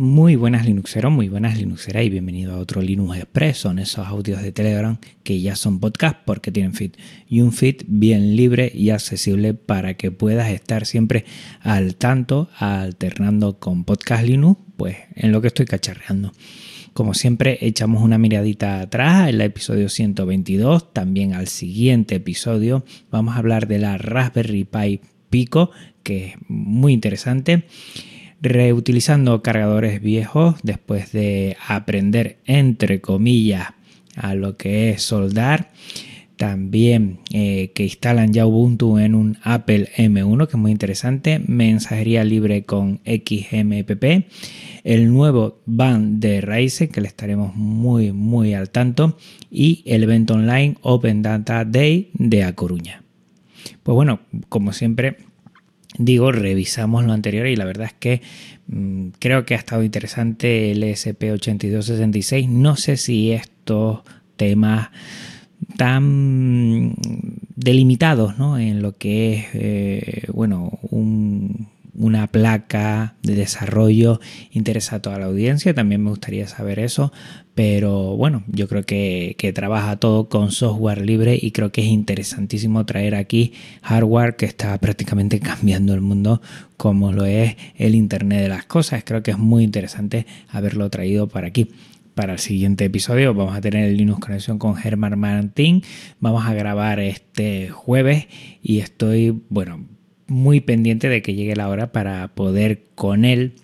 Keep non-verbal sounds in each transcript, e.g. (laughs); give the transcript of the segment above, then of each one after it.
Muy buenas Linuxeros, muy buenas Linuxeras y bienvenido a otro Linux Express. Son esos audios de Telegram que ya son podcast porque tienen feed y un feed bien libre y accesible para que puedas estar siempre al tanto, alternando con podcast Linux, pues en lo que estoy cacharreando. Como siempre, echamos una miradita atrás el episodio 122, también al siguiente episodio vamos a hablar de la Raspberry Pi Pico, que es muy interesante reutilizando cargadores viejos después de aprender entre comillas a lo que es soldar. También eh, que instalan ya Ubuntu en un Apple M1 que es muy interesante. Mensajería libre con XMPP el nuevo ban de Ryzen que le estaremos muy muy al tanto. Y el evento online Open Data Day de A Coruña. Pues bueno como siempre digo, revisamos lo anterior y la verdad es que mm, creo que ha estado interesante el ESP8266. No sé si estos temas tan delimitados ¿no? en lo que es eh, bueno, un, una placa de desarrollo interesa a toda la audiencia, también me gustaría saber eso, pero bueno, yo creo que, trabaja todo con software libre y creo que es interesantísimo traer aquí hardware que está prácticamente (laughs) cambiando el mundo como lo es el Internet de las Cosas. Creo que es muy interesante haberlo traído para aquí para el siguiente episodio. Vamos a tener el Linux Conexión con Germán Martín. Vamos a grabar este jueves y estoy, bueno, muy pendiente de que llegue la hora para poder con él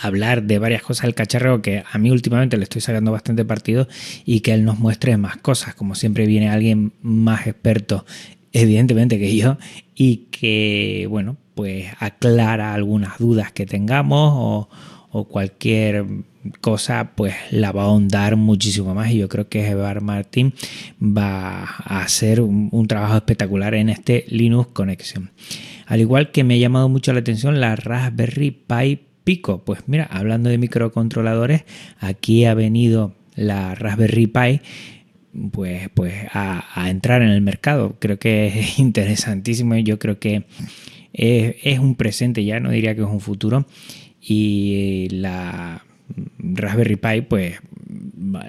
hablar de varias cosas del cacharreo que a mí últimamente le estoy sacando bastante partido y que él nos muestre más cosas. Como siempre viene alguien más experto, evidentemente que yo, y que, bueno, pues aclara algunas dudas que tengamos o, o cualquier cosa pues la va a ahondar muchísimo más y yo creo que Evar Martín va a hacer un, un trabajo espectacular en este Linux Connection. Al igual que me ha llamado mucho la atención la Raspberry Pi Pico. Pues mira, hablando de microcontroladores, aquí ha venido la Raspberry Pi pues, pues a, entrar en el mercado. Creo que es (laughs) interesantísimo y yo creo que es, es, un presente ya, no diría que es un futuro. Y la Raspberry Pi pues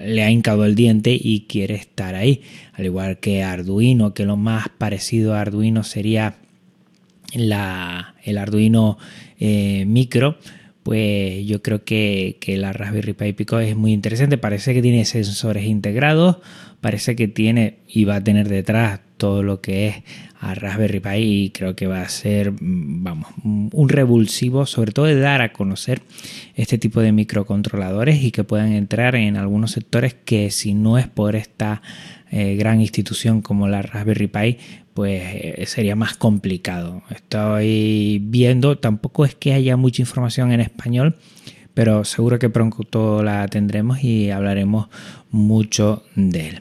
le ha hincado el diente y quiere estar ahí. Al igual que Arduino, que lo más parecido a Arduino sería la, el Arduino eh, micro, pues yo creo que, la Raspberry Pi Pico es muy interesante. Parece que tiene sensores integrados, parece que tiene y va a tener detrás todo lo que es a Raspberry Pi y creo que va a ser, vamos, un revulsivo, sobre todo de dar a conocer este tipo de microcontroladores y que puedan entrar en algunos sectores que si no es por esta eh, gran institución como la Raspberry Pi, pues eh, sería más complicado. Estoy viendo, tampoco es que haya mucha información en español, pero seguro que pronto la tendremos y hablaremos mucho de él.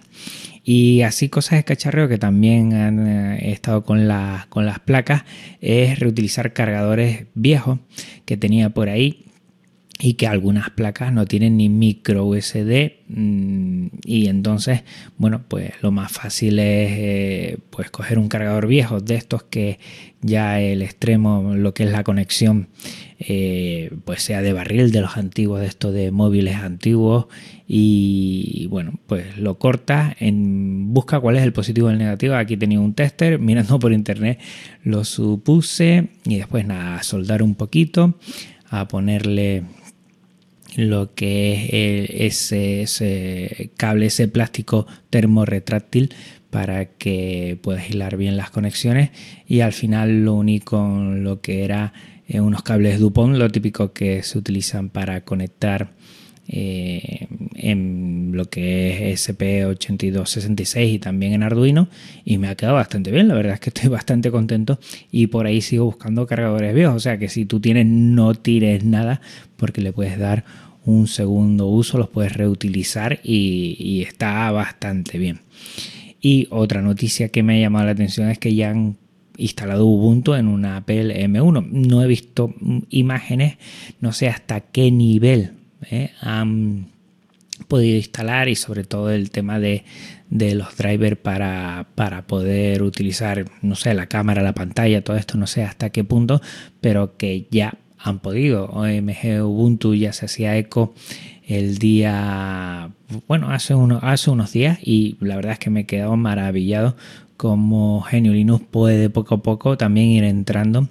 Y así cosas de cacharreo que también han eh, estado con, con las placas es reutilizar cargadores viejos que tenía por ahí y que algunas placas no tienen ni micro USB mm, y entonces bueno pues lo más fácil es eh, pues coger un cargador viejo de estos que ya el extremo lo que es la conexión eh, pues sea de barril de los antiguos de estos de móviles antiguos y bueno pues lo corta en busca cuál es el positivo y el negativo. Aquí tenía un tester (laughs) mirando por internet lo supuse y después nada soldar un poquito a ponerle lo que es ese, cable, ese plástico termorretráctil para que puedas hilar bien las conexiones. Y al final lo único lo que era eh, unos cables Dupont, lo típico que se utilizan para conectar eh, en lo que es SP8266 y también en Arduino. Y me ha quedado bastante bien, la verdad es que estoy (laughs) bastante contento. Y por ahí sigo buscando cargadores viejos, o sea que si tú tienes no tires nada porque le puedes dar un segundo uso, los puedes reutilizar y, está bastante bien. Y otra noticia que me ha llamado la atención es que ya han instalado Ubuntu en una Apple M1. No he visto imágenes, no sé hasta qué nivel ¿eh? han podido instalar y sobre todo el tema de, los drivers para, para, poder utilizar, no sé, la cámara, la pantalla, todo esto, no sé hasta qué punto, pero que ya han podido. OMG Ubuntu ya se hacía eco el día, bueno, hace, uno, hace unos días y la verdad es que me he quedado maravillado como Genio Linux puede poco a poco también ir entrando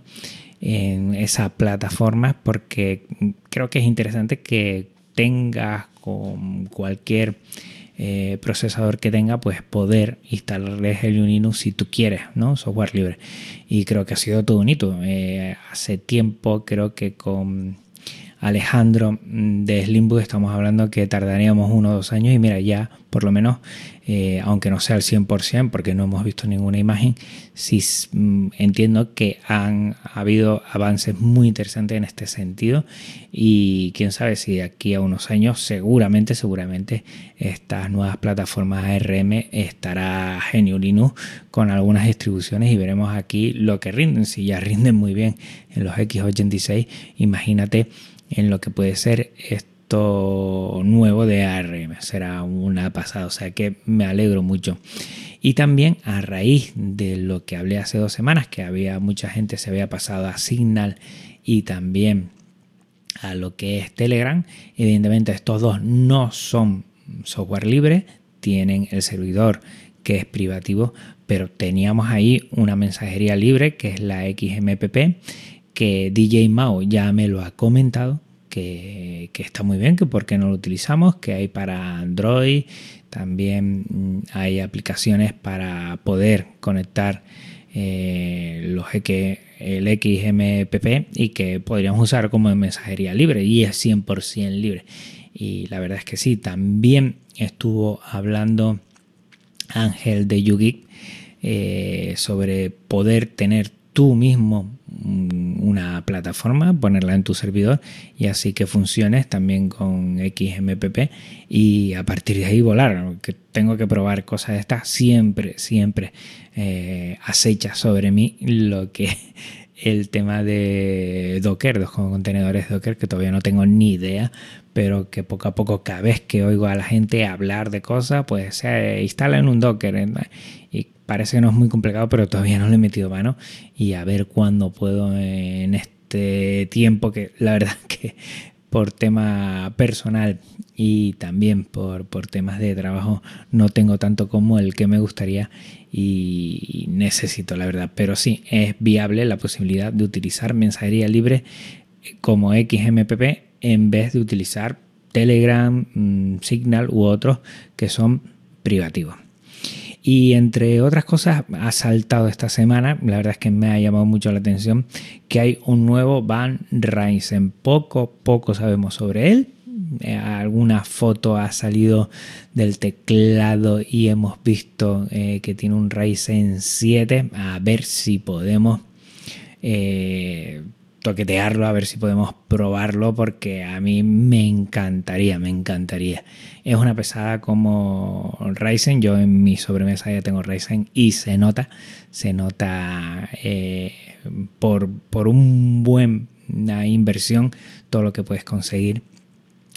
en esa plataforma porque creo que es interesante que tengas con cualquier eh, procesador que tenga, pues poder instalarle el Linux si tú quieres, ¿no? Software libre. Y creo que ha sido todo bonito. Eh, hace tiempo creo que con Alejandro mm, de Slimbook estamos hablando que tardaríamos uno o dos años y mira, ya por lo menos, eh, aunque no sea al 100%, porque no hemos visto ninguna imagen, sí mm, entiendo que han habido avances muy interesantes en este sentido y quién sabe si de aquí a unos años seguramente, seguramente estas nuevas plataformas ARM estará Genio Linux con algunas distribuciones y veremos aquí lo que rinden. Si ya rinden muy bien en los X86, imagínate en lo que puede ser esto nuevo de ARM. Será una pasada, o sea que me alegro mucho. Y también a raíz de lo que hablé hace dos semanas, que había mucha gente se había pasado a Signal y también a lo que es Telegram. Evidentemente estos dos no son software libre, tienen el servidor que es privativo, pero teníamos ahí una mensajería libre que es la XMPP que DJ Mao ya me lo ha comentado, que, está muy bien, que por qué no lo utilizamos, que hay para Android, también mm, hay aplicaciones para poder conectar eh, los el XMPP y que podríamos usar como mensajería libre y es 100% libre. Y la verdad es que sí, también estuvo hablando Ángel de Yugi eh, sobre poder tener tú mismo una plataforma, ponerla en tu servidor y así que funcione también con XMPP y a partir de ahí volar. Que tengo que probar cosas de estas, siempre, siempre eh, acecha sobre mí lo que el tema de Docker, los contenedores Docker, que todavía no tengo ni idea, pero que poco a poco, cada vez que oigo a la gente hablar de cosas, pues se instala en un Docker. Y parece que no es muy complicado, pero todavía no le he metido mano. Y a ver cuándo puedo en este tiempo, que la verdad (laughs) que por tema personal y también por, por temas de trabajo no tengo tanto como el que me gustaría y necesito, la verdad. Pero sí, es viable la posibilidad de utilizar mensajería libre como XMPP en vez de utilizar Telegram, mm, Signal u otros que son privativos. Y entre otras cosas, ha saltado esta semana, la verdad es que me ha llamado mucho la atención, que hay un nuevo Van Ryzen. Poco, poco sabemos sobre él. Eh, alguna foto ha salido del teclado y hemos visto eh, que tiene un Ryzen 7. A ver si podemos eh, toquetearlo, a ver si podemos probarlo, porque a mí me encantaría, me encantaría. Es una pesada como Ryzen, yo en mi sobremesa ya tengo Ryzen y se nota, se nota eh, por, por un buen inversión todo lo que puedes conseguir.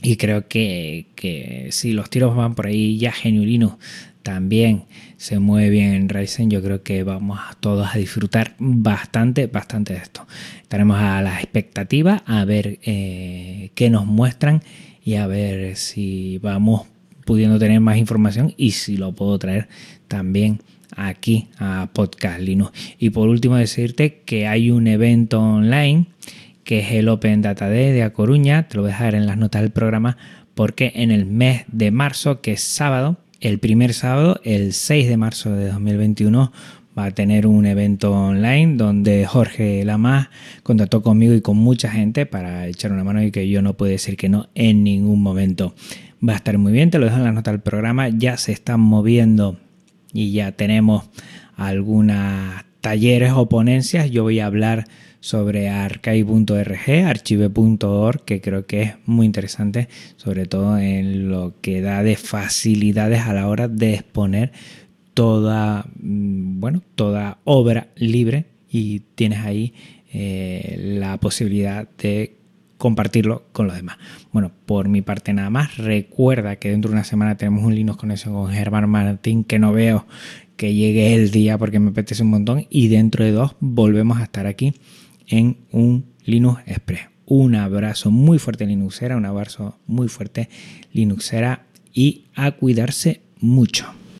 Y creo que, que si los tiros van por ahí, ya Geniulino también se mueve bien en Ryzen, yo creo que vamos todos a disfrutar bastante, bastante de esto. Estaremos a la expectativa a ver eh, qué nos muestran y a ver si vamos pudiendo tener más información y si lo puedo traer también aquí a Podcast Linux. Y por último decirte que hay un evento online que es el Open Data Day de A Coruña, te lo voy a dejar en las notas del programa porque en el mes de marzo, que es sábado, el primer sábado, el 6 de marzo de 2021, va a tener un evento online donde Jorge Lamas contactó conmigo y con mucha gente para echar una mano y que yo no puedo decir que no en ningún momento. Va a estar muy bien, te lo dejo en la nota del programa. Ya se están moviendo y ya tenemos algunas talleres o ponencias. Yo voy a hablar sobre archive.org, archive.org, que creo que es muy interesante, sobre todo en lo que da de facilidades a la hora de exponer toda, mm, bueno, toda obra libre y tienes ahí eh, la posibilidad de compartirlo con los demás. Bueno, por mi parte nada más, recuerda que dentro de una semana tenemos un Linux Conexión con Germán Martín que no veo que llegue el día porque me apetece un montón y dentro de dos volvemos a estar aquí en un Linux Express. Un abrazo muy fuerte Linuxera, un abrazo muy fuerte Linuxera y a cuidarse mucho.